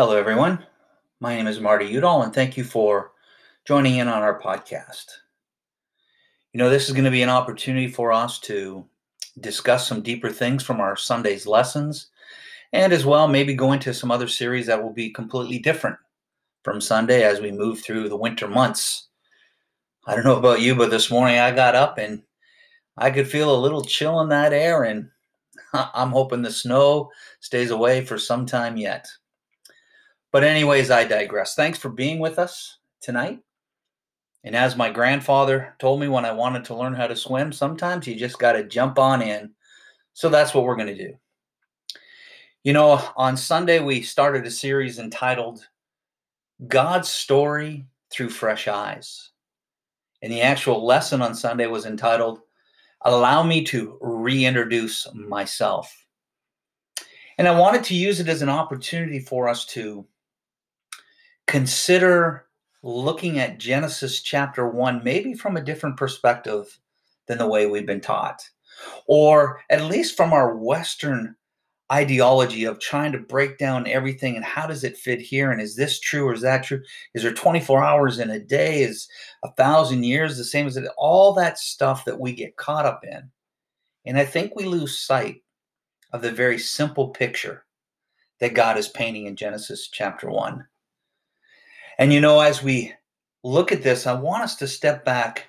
Hello, everyone. My name is Marty Udall, and thank you for joining in on our podcast. You know, this is going to be an opportunity for us to discuss some deeper things from our Sunday's lessons, and as well, maybe go into some other series that will be completely different from Sunday as we move through the winter months. I don't know about you, but this morning I got up and I could feel a little chill in that air, and I'm hoping the snow stays away for some time yet. But, anyways, I digress. Thanks for being with us tonight. And as my grandfather told me when I wanted to learn how to swim, sometimes you just got to jump on in. So that's what we're going to do. You know, on Sunday, we started a series entitled God's Story Through Fresh Eyes. And the actual lesson on Sunday was entitled Allow Me to Reintroduce Myself. And I wanted to use it as an opportunity for us to consider looking at Genesis chapter 1 maybe from a different perspective than the way we've been taught, or at least from our Western ideology of trying to break down everything and how does it fit here and is this true or is that true? Is there 24 hours in a day? Is a thousand years the same as it? All that stuff that we get caught up in. And i think we lose sight of the very simple picture that god is painting in genesis chapter 1 and you know, as we look at this, I want us to step back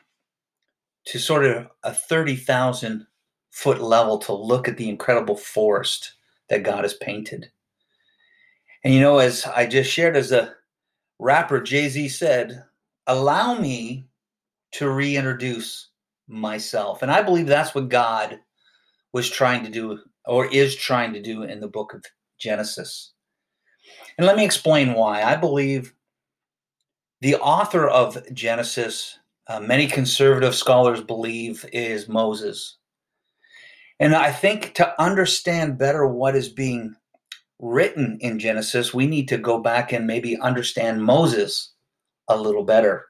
to sort of a 30,000 foot level to look at the incredible forest that God has painted. And you know, as I just shared, as a rapper Jay Z said, allow me to reintroduce myself. And I believe that's what God was trying to do or is trying to do in the book of Genesis. And let me explain why. I believe the author of Genesis, uh, many conservative scholars believe, is Moses. And I think to understand better what is being written in Genesis, we need to go back and maybe understand Moses a little better.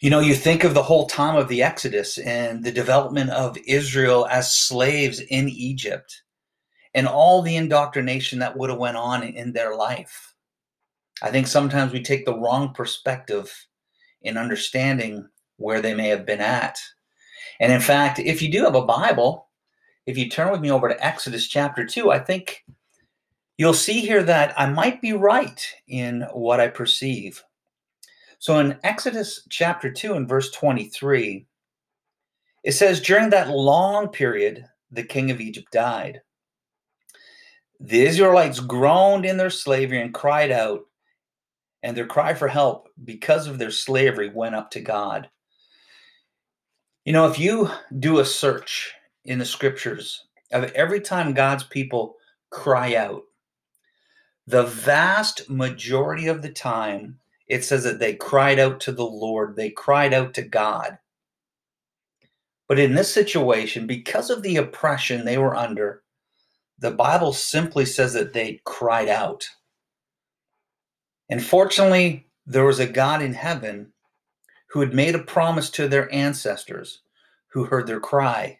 You know, you think of the whole time of the Exodus and the development of Israel as slaves in Egypt and all the indoctrination that would have went on in their life I think sometimes we take the wrong perspective in understanding where they may have been at. And in fact, if you do have a Bible, if you turn with me over to Exodus chapter 2, I think you'll see here that I might be right in what I perceive. So in Exodus chapter 2 and verse 23, it says, During that long period, the king of Egypt died. The Israelites groaned in their slavery and cried out, and their cry for help because of their slavery went up to God. You know, if you do a search in the scriptures of every time God's people cry out, the vast majority of the time, it says that they cried out to the Lord, they cried out to God. But in this situation, because of the oppression they were under, the Bible simply says that they cried out. And fortunately, there was a God in heaven who had made a promise to their ancestors who heard their cry.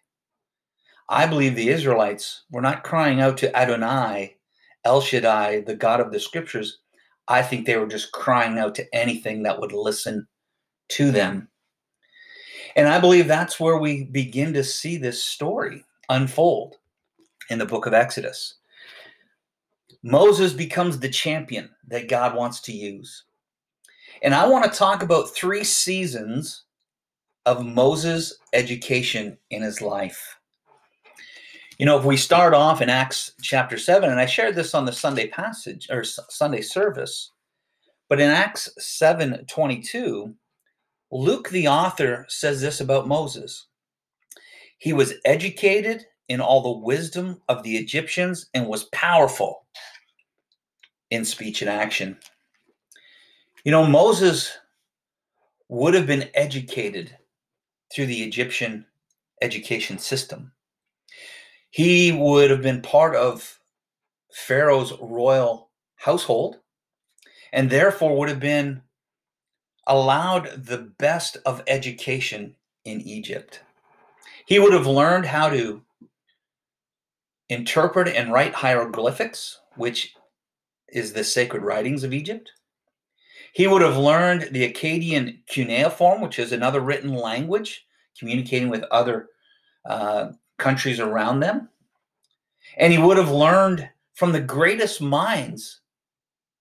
I believe the Israelites were not crying out to Adonai, El Shaddai, the God of the scriptures. I think they were just crying out to anything that would listen to them. And I believe that's where we begin to see this story unfold in the book of Exodus. Moses becomes the champion that God wants to use. And I want to talk about three seasons of Moses' education in his life. You know, if we start off in Acts chapter 7, and I shared this on the Sunday passage or Sunday service, but in Acts 7 22, Luke, the author, says this about Moses. He was educated in all the wisdom of the Egyptians and was powerful in speech and action. You know, Moses would have been educated through the Egyptian education system. He would have been part of Pharaoh's royal household and therefore would have been allowed the best of education in Egypt. He would have learned how to interpret and write hieroglyphics, which is the sacred writings of Egypt. He would have learned the Akkadian cuneiform, which is another written language communicating with other uh, countries around them. And he would have learned from the greatest minds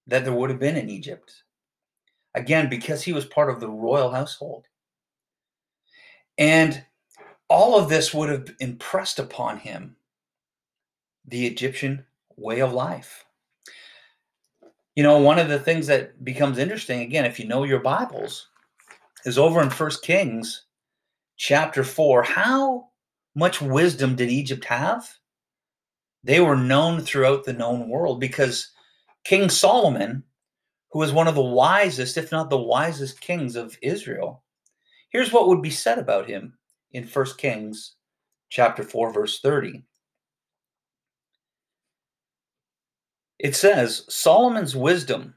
that there would have been in Egypt. Again, because he was part of the royal household. And all of this would have impressed upon him the Egyptian way of life. You know, one of the things that becomes interesting, again, if you know your Bibles, is over in First Kings chapter 4. How much wisdom did Egypt have? They were known throughout the known world because King Solomon, who was one of the wisest, if not the wisest kings of Israel, here's what would be said about him in First Kings chapter 4 verse 30. It says, Solomon's wisdom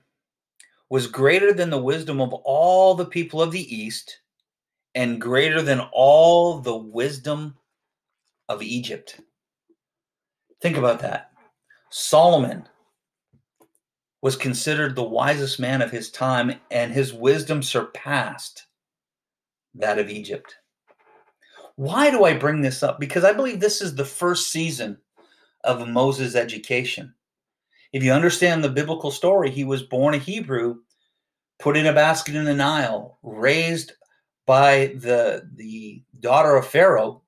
was greater than the wisdom of all the people of the east and greater than all the wisdom of Egypt. Think about that. Solomon was considered the wisest man of his time, and his wisdom surpassed that of Egypt. Why do I bring this up? Because I believe this is the first season of Moses' education. If you understand the biblical story, he was born a Hebrew, put in a basket in the Nile, raised by the, the daughter of Pharaoh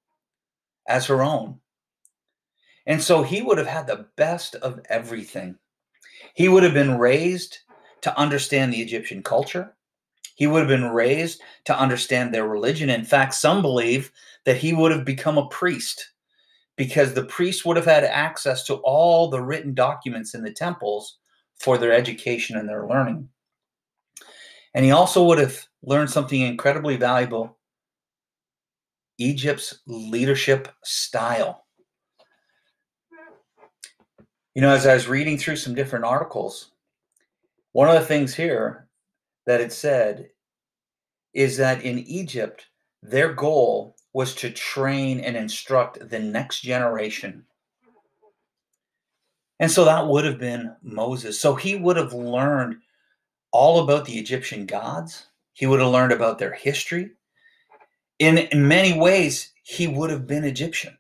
as her own. And so he would have had the best of everything. He would have been raised to understand the Egyptian culture. He would have been raised to understand their religion. In fact, some believe that he would have become a priest because the priests would have had access to all the written documents in the temples for their education and their learning. And he also would have learned something incredibly valuable Egypt's leadership style. You know, as I was reading through some different articles, one of the things here that it said is that in Egypt, their goal was to train and instruct the next generation. And so that would have been Moses. So he would have learned all about the Egyptian gods. He would have learned about their history. In, in many ways, he would have been Egyptian.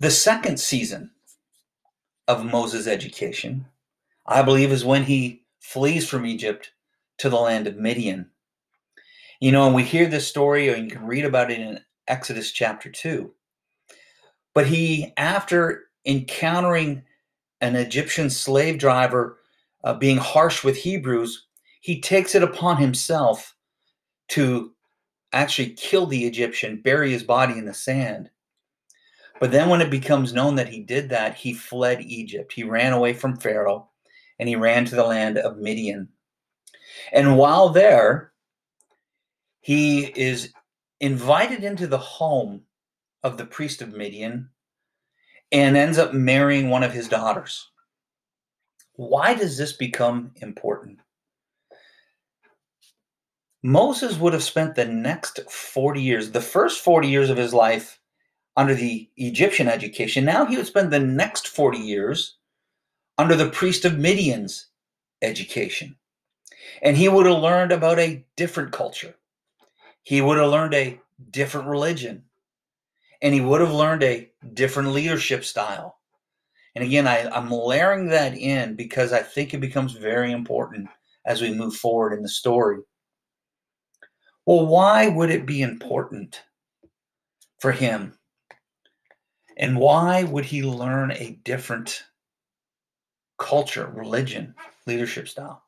The second season of Moses' education, I believe, is when he flees from Egypt to the land of Midian. You know, and we hear this story, and you can read about it in Exodus chapter 2. But he, after encountering an Egyptian slave driver uh, being harsh with Hebrews, he takes it upon himself to actually kill the Egyptian, bury his body in the sand. But then, when it becomes known that he did that, he fled Egypt. He ran away from Pharaoh and he ran to the land of Midian. And while there, he is invited into the home of the priest of Midian and ends up marrying one of his daughters. Why does this become important? Moses would have spent the next 40 years, the first 40 years of his life under the Egyptian education. Now he would spend the next 40 years under the priest of Midian's education. And he would have learned about a different culture he would have learned a different religion and he would have learned a different leadership style. And again, I, I'm layering that in because I think it becomes very important as we move forward in the story. Well, why would it be important for him? And why would he learn a different culture, religion, leadership style?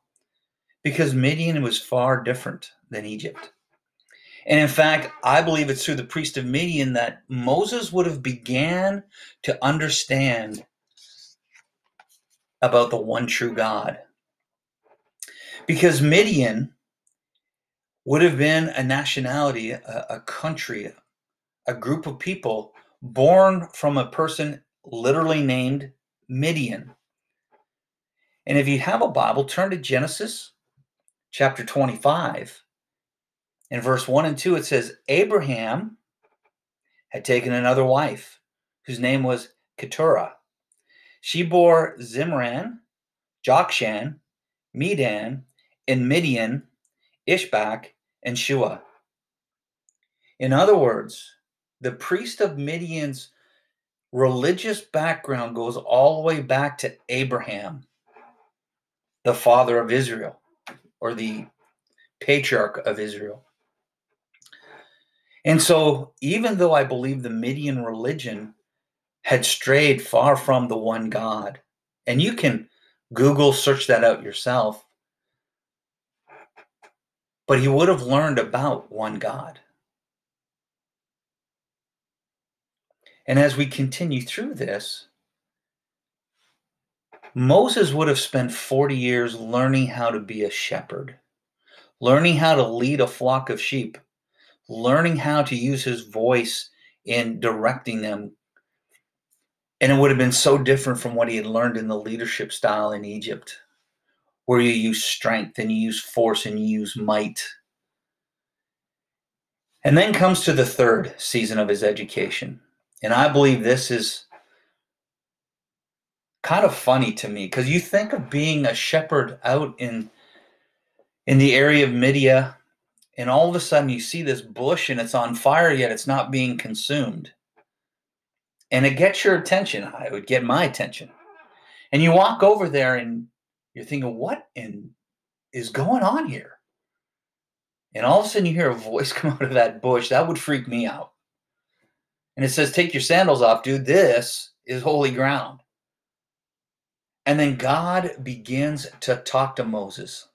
Because Midian was far different than Egypt. And in fact, I believe it's through the priest of Midian that Moses would have began to understand about the one true God. Because Midian would have been a nationality, a, a country, a group of people born from a person literally named Midian. And if you have a Bible, turn to Genesis chapter 25 in verse 1 and 2, it says, Abraham had taken another wife whose name was Keturah. She bore Zimran, Jokshan, Medan, and Midian, Ishbak, and Shua. In other words, the priest of Midian's religious background goes all the way back to Abraham, the father of Israel, or the patriarch of Israel. And so, even though I believe the Midian religion had strayed far from the one God, and you can Google search that out yourself, but he would have learned about one God. And as we continue through this, Moses would have spent 40 years learning how to be a shepherd, learning how to lead a flock of sheep, learning how to use his voice in directing them. And it would have been so different from what he had learned in the leadership style in Egypt, where you use strength and you use force and you use might. And then comes to the third season of his education. And I believe this is kind of funny to me because you think of being a shepherd out in in the area of Midian and all of a sudden you see this bush and it's on fire yet it's not being consumed. And it gets your attention. It would get my attention. And you walk over there and you're thinking what in is going on here? And all of a sudden you hear a voice come out of that bush. That would freak me out. And it says take your sandals off. Dude this is holy ground. And then god begins to talk to moses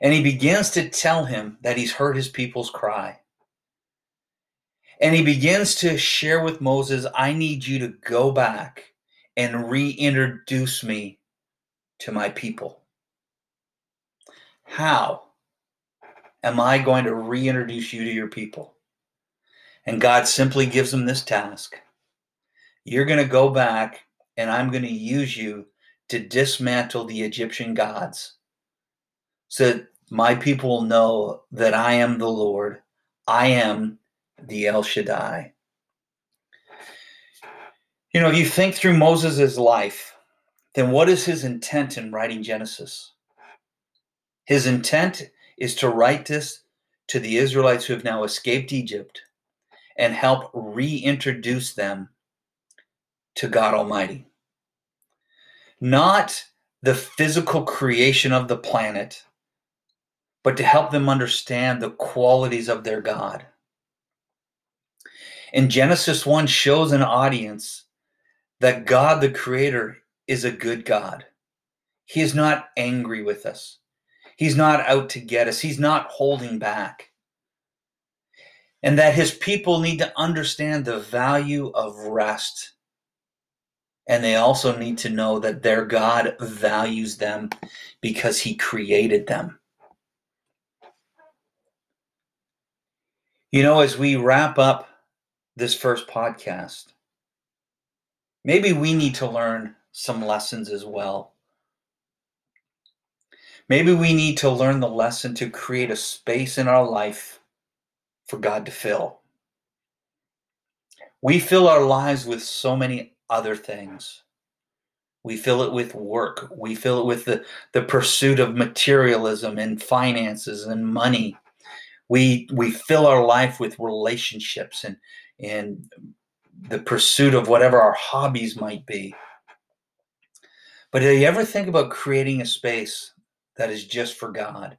and he begins to tell him that he's heard his people's cry. And he begins to share with Moses, I need you to go back and reintroduce me to my people. How am I going to reintroduce you to your people? And God simply gives him this task. You're going to go back and I'm going to use you to dismantle the Egyptian gods so that my people know that I am the Lord. I am the El Shaddai. You know, if you think through Moses' life, then what is his intent in writing Genesis? His intent is to write this to the Israelites who have now escaped Egypt and help reintroduce them to God Almighty. Not the physical creation of the planet, but to help them understand the qualities of their God. And Genesis 1 shows an audience that God, the Creator, is a good God. He is not angry with us, He's not out to get us, He's not holding back. And that His people need to understand the value of rest. And they also need to know that their God values them because He created them. You know, as we wrap up this first podcast, maybe we need to learn some lessons as well. Maybe we need to learn the lesson to create a space in our life for God to fill. We fill our lives with so many other things. We fill it with work. We fill it with the, the pursuit of materialism and finances and money we we fill our life with relationships and and the pursuit of whatever our hobbies might be. But do you ever think about creating a space that is just for god?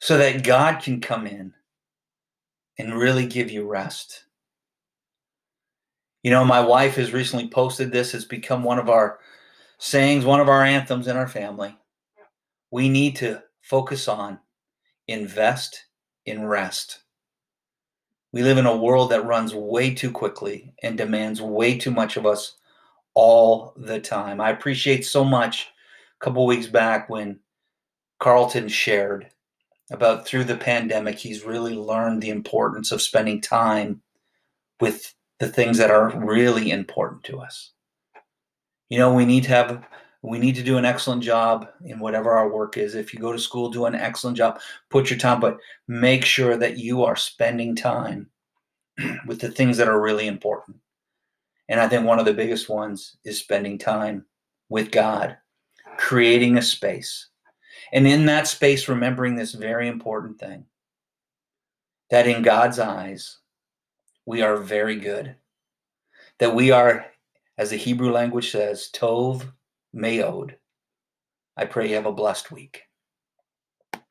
So that god can come in and really give you rest. You know my wife has recently posted this it's become one of our sayings one of our anthems in our family. We need to focus on invest in rest. We live in a world that runs way too quickly and demands way too much of us all the time. I appreciate so much a couple weeks back when Carlton shared about through the pandemic, he's really learned the importance of spending time with the things that are really important to us. You know, we need to have we need to do an excellent job in whatever our work is. If you go to school, do an excellent job, put your time, but make sure that you are spending time with the things that are really important. And I think one of the biggest ones is spending time with God, creating a space. And in that space, remembering this very important thing that in God's eyes, we are very good. That we are, as the Hebrew language says, Tov Meod. I pray you have a blessed week.